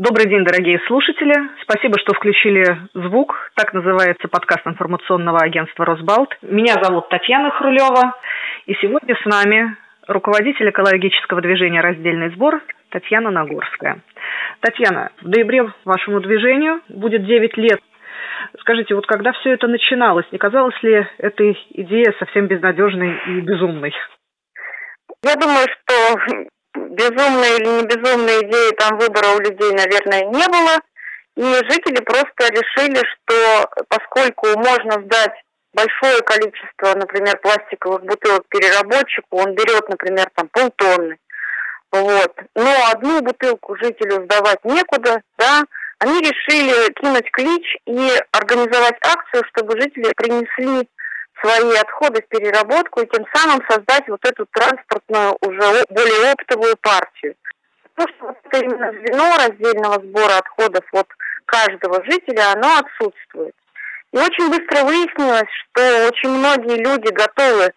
Добрый день, дорогие слушатели. Спасибо, что включили звук. Так называется подкаст информационного агентства «Росбалт». Меня зовут Татьяна Хрулева. И сегодня с нами руководитель экологического движения «Раздельный сбор» Татьяна Нагорская. Татьяна, в ноябре вашему движению будет 9 лет. Скажите, вот когда все это начиналось, не казалась ли эта идея совсем безнадежной и безумной? Я думаю, что безумной или не безумной идеи там выбора у людей, наверное, не было. И жители просто решили, что поскольку можно сдать большое количество, например, пластиковых бутылок переработчику, он берет, например, там полтонны, вот. Но одну бутылку жителю сдавать некуда, да, они решили кинуть клич и организовать акцию, чтобы жители принесли свои отходы в переработку и тем самым создать вот эту транспортную, уже более оптовую партию. Потому что вот это именно звено раздельного сбора отходов вот каждого жителя, оно отсутствует. И очень быстро выяснилось, что очень многие люди готовы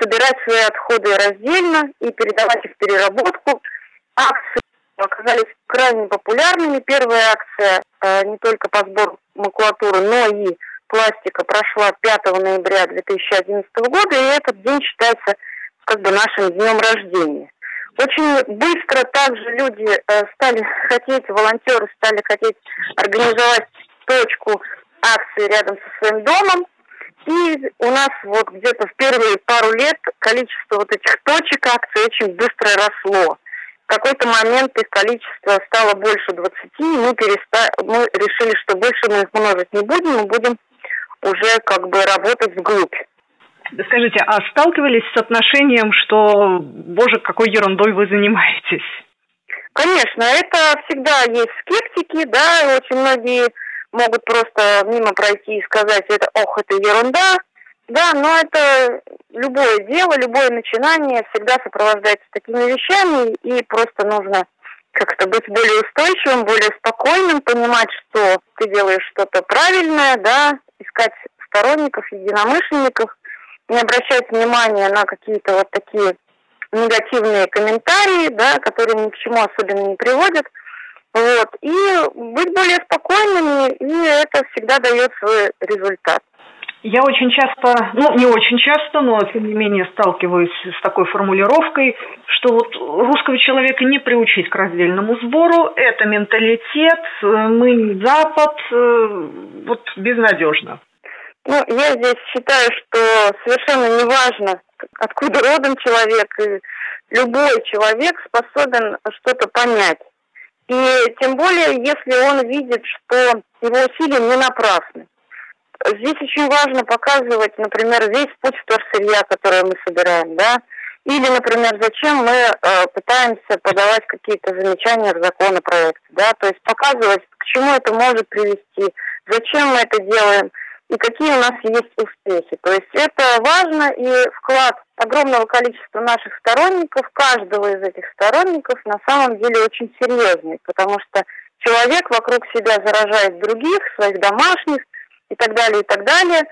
собирать свои отходы раздельно и передавать их в переработку. Акции оказались крайне популярными. Первая акция э, не только по сбору макулатуры, но и пластика прошла 5 ноября 2011 года, и этот день считается как бы нашим днем рождения. Очень быстро также люди э, стали хотеть, волонтеры стали хотеть организовать точку акции рядом со своим домом. И у нас вот где-то в первые пару лет количество вот этих точек акций очень быстро росло. В какой-то момент их количество стало больше 20, и мы, переста... мы решили, что больше мы их множить не будем, мы будем уже как бы работать вглубь. Скажите, а сталкивались с отношением, что, боже, какой ерундой вы занимаетесь? Конечно, это всегда есть скептики, да, очень многие могут просто мимо пройти и сказать, это, ох, это ерунда, да, но это любое дело, любое начинание всегда сопровождается такими вещами, и просто нужно как-то быть более устойчивым, более спокойным, понимать, что ты делаешь что-то правильное, да, искать сторонников, единомышленников, не обращать внимания на какие-то вот такие негативные комментарии, да, которые ни к чему особенно не приводят. Вот. И быть более спокойными, и это всегда дает свой результат. Я очень часто, ну не очень часто, но тем не менее сталкиваюсь с такой формулировкой, что вот русского человека не приучить к раздельному сбору, это менталитет, мы не Запад, э, вот безнадежно. Ну, я здесь считаю, что совершенно не важно, откуда родом человек, любой человек способен что-то понять. И тем более, если он видит, что его усилия не напрасны. Здесь очень важно показывать, например, весь путь вторсырья, который мы собираем, да, или, например, зачем мы э, пытаемся подавать какие-то замечания в законопроект, да, то есть показывать, к чему это может привести, зачем мы это делаем и какие у нас есть успехи. То есть это важно и вклад огромного количества наших сторонников, каждого из этих сторонников на самом деле очень серьезный, потому что человек вокруг себя заражает других, своих домашних, и так далее, и так далее.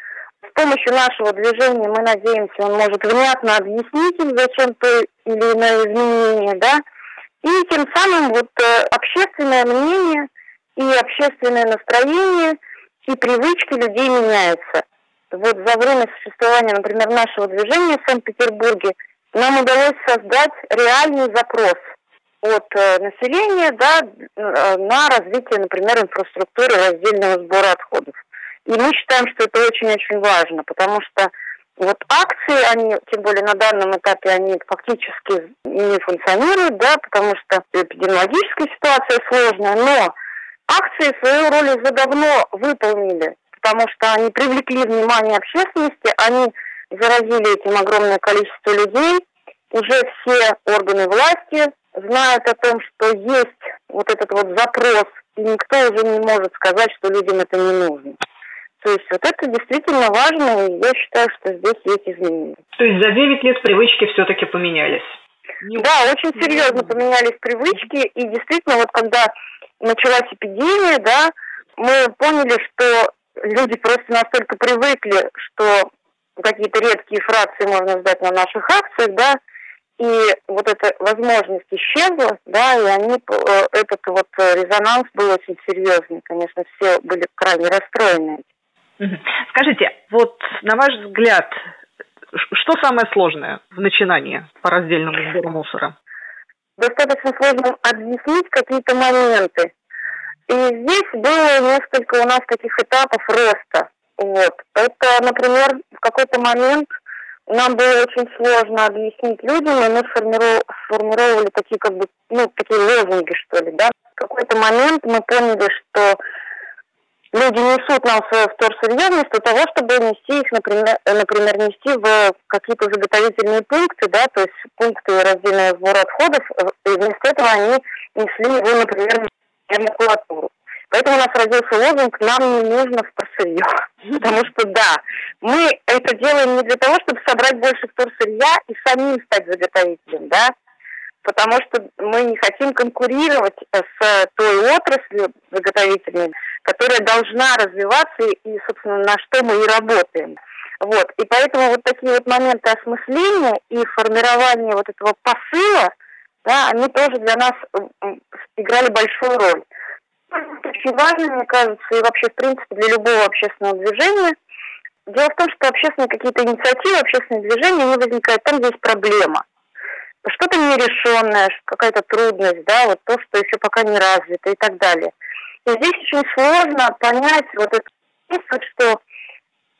С помощью нашего движения мы надеемся, он может внятно объяснить им, зачем то или иное изменение, да, и тем самым вот э, общественное мнение и общественное настроение и привычки людей меняются. Вот за время существования, например, нашего движения в Санкт-Петербурге нам удалось создать реальный запрос от э, населения да, э, на развитие, например, инфраструктуры раздельного сбора отходов. И мы считаем, что это очень-очень важно, потому что вот акции, они, тем более на данном этапе, они фактически не функционируют, да, потому что эпидемиологическая ситуация сложная, но акции свою роль уже давно выполнили, потому что они привлекли внимание общественности, они заразили этим огромное количество людей, уже все органы власти знают о том, что есть вот этот вот запрос, и никто уже не может сказать, что людям это не нужно. То есть вот это действительно важно, и я считаю, что здесь есть изменения. То есть за 9 лет привычки все-таки поменялись? Не да, очень серьезно поменялись привычки, и действительно вот когда началась эпидемия, да, мы поняли, что люди просто настолько привыкли, что какие-то редкие фракции можно сдать на наших акциях, да, и вот эта возможность исчезла, да, и они, э, этот вот резонанс был очень серьезный, конечно, все были крайне расстроены. Скажите, вот на ваш взгляд, что самое сложное в начинании по раздельному сбору мусора? Достаточно сложно объяснить какие-то моменты. И здесь было несколько у нас таких этапов роста. Вот. Это, например, в какой-то момент нам было очень сложно объяснить людям, и мы сформировали, сформировали такие как бы, ну, такие лозунги, что ли, да. В какой-то момент мы поняли, что люди несут нам свое вторсырье вместо того, чтобы нести их, например, например нести в какие-то заготовительные пункты, да, то есть пункты раздельного сбора отходов, и вместо этого они несли его, например, в макулатуру. Поэтому у нас родился лозунг «Нам не нужно вторсырье». Потому что, да, мы это делаем не для того, чтобы собрать больше вторсырья и самим стать заготовителем, да, потому что мы не хотим конкурировать с той отраслью заготовительной, которая должна развиваться и, собственно, на что мы и работаем. Вот. И поэтому вот такие вот моменты осмысления и формирования вот этого посыла, да, они тоже для нас играли большую роль. Очень важно, мне кажется, и вообще, в принципе, для любого общественного движения. Дело в том, что общественные какие-то инициативы, общественные движения, они возникают там, где есть проблема. Что-то нерешенное, какая-то трудность, да, вот то, что еще пока не развито и так далее. И здесь очень сложно понять вот это, что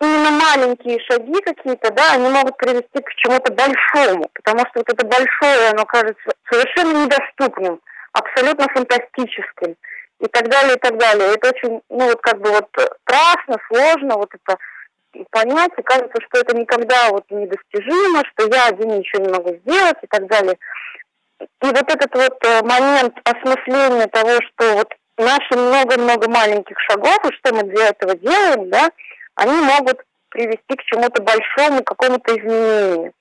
именно маленькие шаги какие-то, да, они могут привести к чему-то большому, потому что вот это большое, оно кажется совершенно недоступным, абсолютно фантастическим и так далее, и так далее. Это очень, ну вот как бы вот страшно, сложно вот это понять, и кажется, что это никогда вот недостижимо, что я один ничего не могу сделать и так далее. И вот этот вот э, момент осмысления того, что вот наши много-много маленьких шагов, и что мы для этого делаем, да, они могут привести к чему-то большому, какому-то изменению.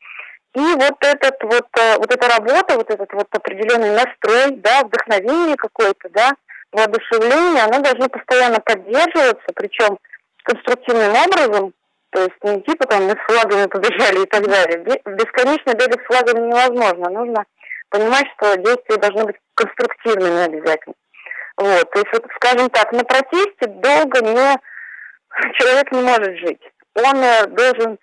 И вот этот вот, э, вот эта работа, вот этот вот определенный настрой, да, вдохновение какое-то, да, воодушевление, оно должно постоянно поддерживаться, причем конструктивным образом, то есть не типа там мы с флагами побежали и так далее. Бесконечно бегать с флагами невозможно. Нужно понимать, что действия должны быть конструктивными обязательно. Вот, то есть, вот, скажем так, на протесте долго не человек не может жить. Он э, должен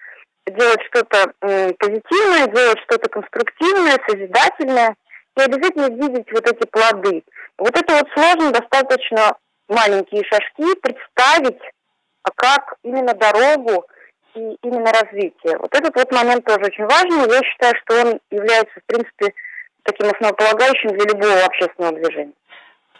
делать что-то позитивное, делать что-то конструктивное, созидательное, и обязательно видеть вот эти плоды. Вот это вот сложно достаточно маленькие шажки представить, а как именно дорогу и именно развитие. Вот этот вот момент тоже очень важный. Я считаю, что он является, в принципе, таким основополагающим для любого общественного движения.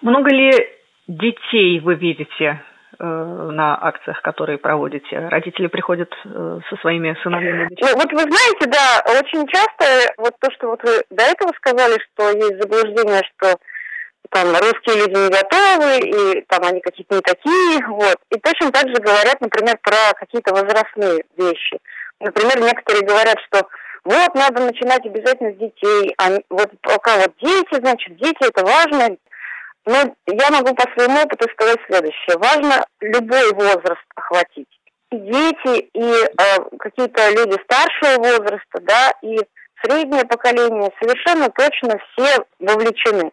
Много ли детей вы видите э, на акциях, которые проводите? Родители приходят э, со своими сыновьями? Ну, вот вы знаете, да, очень часто вот то, что вот вы до этого сказали, что есть заблуждение, что там русские люди не готовы, и там они какие-то не такие, вот. И точно так же говорят, например, про какие-то возрастные вещи. Например, некоторые говорят, что вот надо начинать обязательно с детей, а вот пока вот дети, значит, дети это важно, ну, я могу по своему опыту сказать следующее. Важно любой возраст охватить. И дети, и э, какие-то люди старшего возраста, да, и среднее поколение совершенно точно все вовлечены.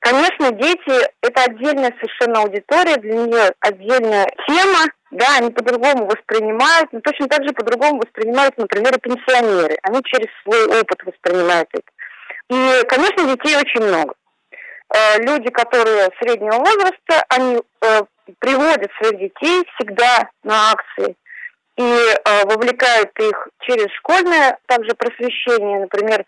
Конечно, дети – это отдельная совершенно аудитория, для нее отдельная тема, да, они по-другому воспринимают, но точно так же по-другому воспринимают, например, и пенсионеры. Они через свой опыт воспринимают это. И, конечно, детей очень много. Э, люди, которые среднего возраста, они э, приводят своих детей всегда на акции и э, вовлекают их через школьное также просвещение. Например,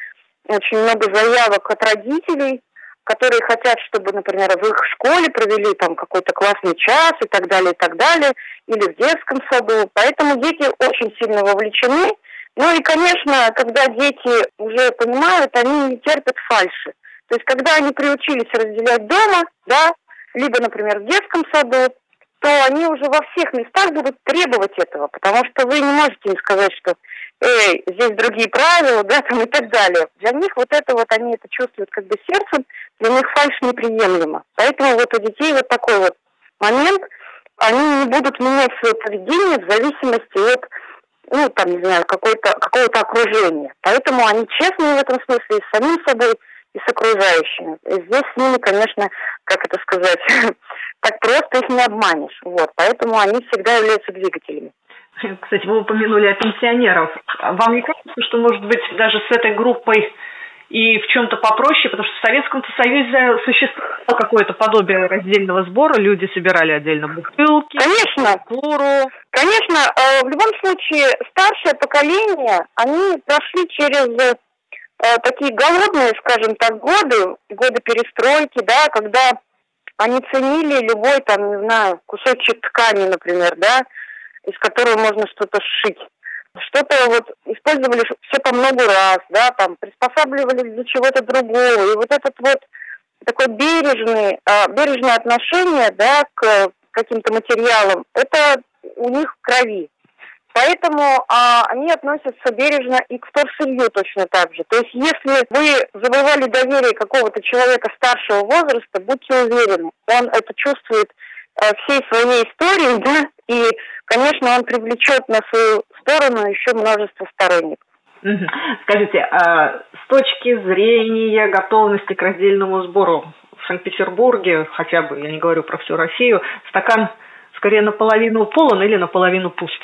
очень много заявок от родителей, которые хотят, чтобы, например, в их школе провели там какой-то классный час и так далее, и так далее, или в детском саду. Поэтому дети очень сильно вовлечены. Ну и, конечно, когда дети уже понимают, они не терпят фальши. То есть, когда они приучились разделять дома, да, либо, например, в детском саду, то они уже во всех местах будут требовать этого, потому что вы не можете им сказать, что эй, здесь другие правила, да, там и так далее. Для них вот это вот, они это чувствуют как бы сердцем, для них фальш неприемлемо. Поэтому вот у детей вот такой вот момент, они не будут менять свое поведение в зависимости от ну, там, не знаю, какого-то какого окружения. Поэтому они честные в этом смысле и с самим собой, и с окружающими. И здесь с ними, конечно, как это сказать, так просто их не обманешь. Вот, поэтому они всегда являются двигателями. Кстати, вы упомянули о пенсионерах. Вам не кажется, что, может быть, даже с этой группой и в чем-то попроще, потому что в Советском Союзе существовало какое-то подобие раздельного сбора, люди собирали отдельно бутылки, Конечно. куру. Конечно, э, в любом случае старшее поколение, они прошли через э, такие голодные, скажем так, годы, годы перестройки, да, когда они ценили любой, там, не знаю, кусочек ткани, например, да, из которого можно что-то сшить что-то вот использовали все по много раз, да, там приспосабливали для чего-то другого. И вот этот вот такой бережный, а, бережное отношение, да, к каким-то материалам, это у них в крови. Поэтому а, они относятся бережно и к вторсырью точно так же. То есть если вы завоевали доверие какого-то человека старшего возраста, будьте уверены, он это чувствует всей своей историей, да, и, конечно, он привлечет на свою сторону еще множество сторонников. Скажите, а с точки зрения готовности к раздельному сбору в Санкт-Петербурге, хотя бы, я не говорю про всю Россию, стакан скорее наполовину полон или наполовину пуст?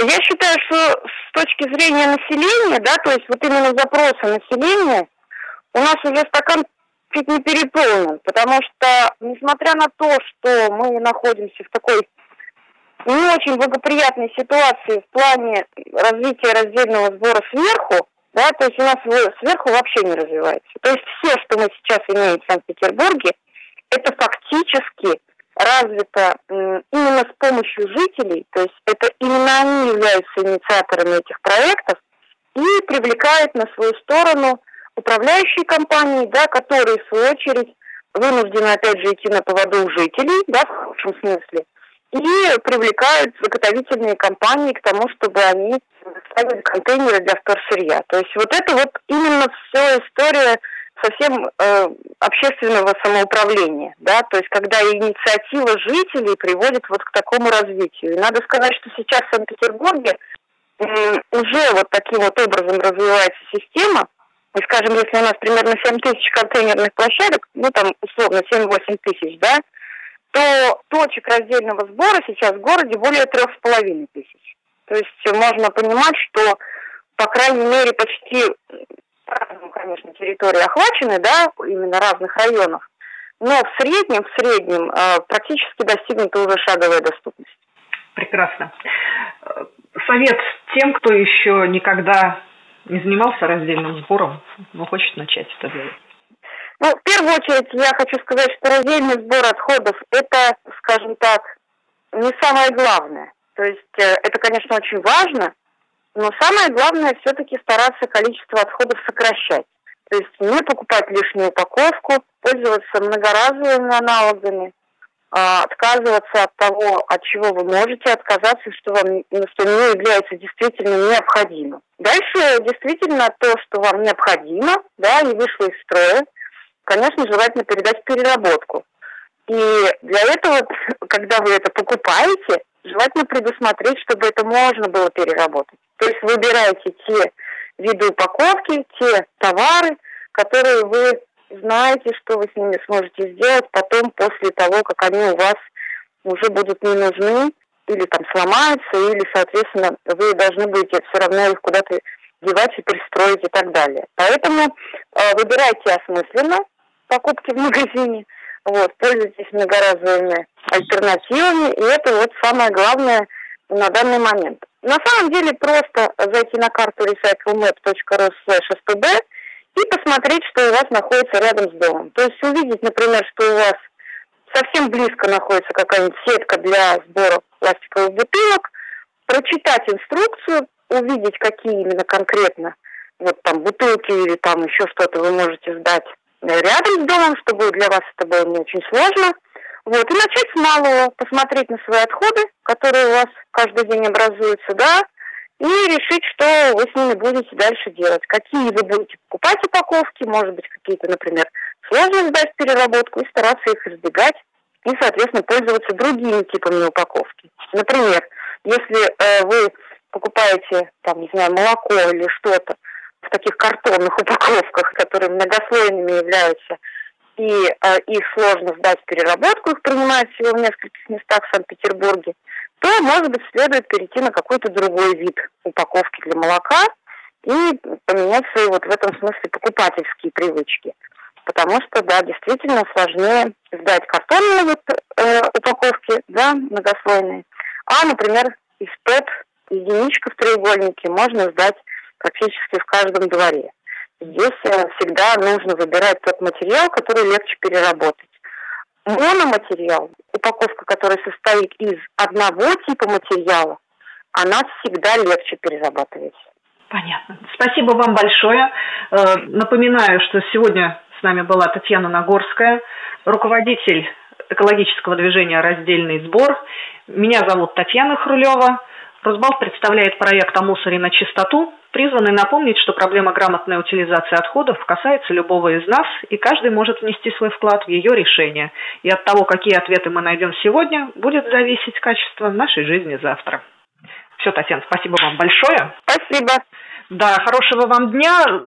Я считаю, что с точки зрения населения, да, то есть вот именно запроса населения, у нас уже стакан чуть не переполнен, потому что, несмотря на то, что мы находимся в такой не очень благоприятной ситуации в плане развития раздельного сбора сверху, да, то есть у нас сверху вообще не развивается. То есть все, что мы сейчас имеем в Санкт-Петербурге, это фактически развито именно с помощью жителей, то есть это именно они являются инициаторами этих проектов и привлекают на свою сторону управляющие компании, да, которые в свою очередь вынуждены опять же идти на поводу у жителей, да, в хорошем смысле, и привлекают заготовительные компании к тому, чтобы они ставили контейнеры для вторсырья. То есть вот это вот именно вся история совсем э, общественного самоуправления, да, то есть когда инициатива жителей приводит вот к такому развитию. И надо сказать, что сейчас в Санкт-Петербурге э, уже вот таким вот образом развивается система, и, скажем, если у нас примерно 7 тысяч контейнерных площадок, ну, там, условно, 7-8 тысяч, да, то точек раздельного сбора сейчас в городе более трех с половиной тысяч. То есть можно понимать, что, по крайней мере, почти разные, конечно, территории охвачены, да, именно разных районов, но в среднем, в среднем э, практически достигнута уже шаговая доступность. Прекрасно. Совет тем, кто еще никогда не занимался раздельным сбором, но хочет начать это делать. Ну, в первую очередь я хочу сказать, что раздельный сбор отходов – это, скажем так, не самое главное. То есть э, это, конечно, очень важно, но самое главное все-таки стараться количество отходов сокращать. То есть не покупать лишнюю упаковку, пользоваться многоразовыми аналогами, отказываться от того, от чего вы можете отказаться, что вам что не является действительно необходимым. Дальше действительно то, что вам необходимо, да, и вышло из строя, конечно, желательно передать переработку. И для этого, когда вы это покупаете, желательно предусмотреть, чтобы это можно было переработать. То есть выбирайте те виды упаковки, те товары, которые вы знаете, что вы с ними сможете сделать потом, после того, как они у вас уже будут не нужны, или там сломаются, или, соответственно, вы должны будете все равно их куда-то девать и перестроить и так далее. Поэтому э, выбирайте осмысленно, покупки в магазине, вот, пользуйтесь многоразовыми альтернативами, и это вот самое главное на данный момент. На самом деле просто зайти на карту recyclemap.ru spb и посмотреть, что у вас находится рядом с домом. То есть увидеть, например, что у вас совсем близко находится какая-нибудь сетка для сбора пластиковых бутылок, прочитать инструкцию, увидеть, какие именно конкретно вот там бутылки или там еще что-то вы можете сдать рядом с домом, чтобы для вас это было не очень сложно. Вот, и начать с малого, посмотреть на свои отходы, которые у вас каждый день образуются, да, и решить, что вы с ними будете дальше делать. Какие вы будете покупать упаковки, может быть, какие-то, например, сложно сдать переработку и стараться их избегать, и, соответственно, пользоваться другими типами упаковки. Например, если э, вы покупаете, там, не знаю, молоко или что-то в таких картонных упаковках, которые многослойными являются, и э, их сложно сдать в переработку, их принимают всего в нескольких местах в Санкт-Петербурге, то, может быть, следует перейти на какой-то другой вид упаковки для молока и поменять свои вот в этом смысле покупательские привычки. Потому что, да, действительно сложнее сдать картонные вот, э, упаковки, да, многослойные, а, например, из ПЭТ, единичка в треугольнике можно сдать практически в каждом дворе. Здесь э, всегда нужно выбирать тот материал, который легче переработать. Мономатериал, упаковка, которая состоит из одного типа материала, она всегда легче перерабатывается. Понятно. Спасибо вам большое. Э, напоминаю, что сегодня с нами была Татьяна Нагорская, руководитель экологического движения «Раздельный сбор». Меня зовут Татьяна Хрулева. Росбалт представляет проект о мусоре на чистоту, призванный напомнить, что проблема грамотной утилизации отходов касается любого из нас, и каждый может внести свой вклад в ее решение. И от того, какие ответы мы найдем сегодня, будет зависеть качество нашей жизни завтра. Все, Татьяна, спасибо вам большое. Спасибо. Да, хорошего вам дня.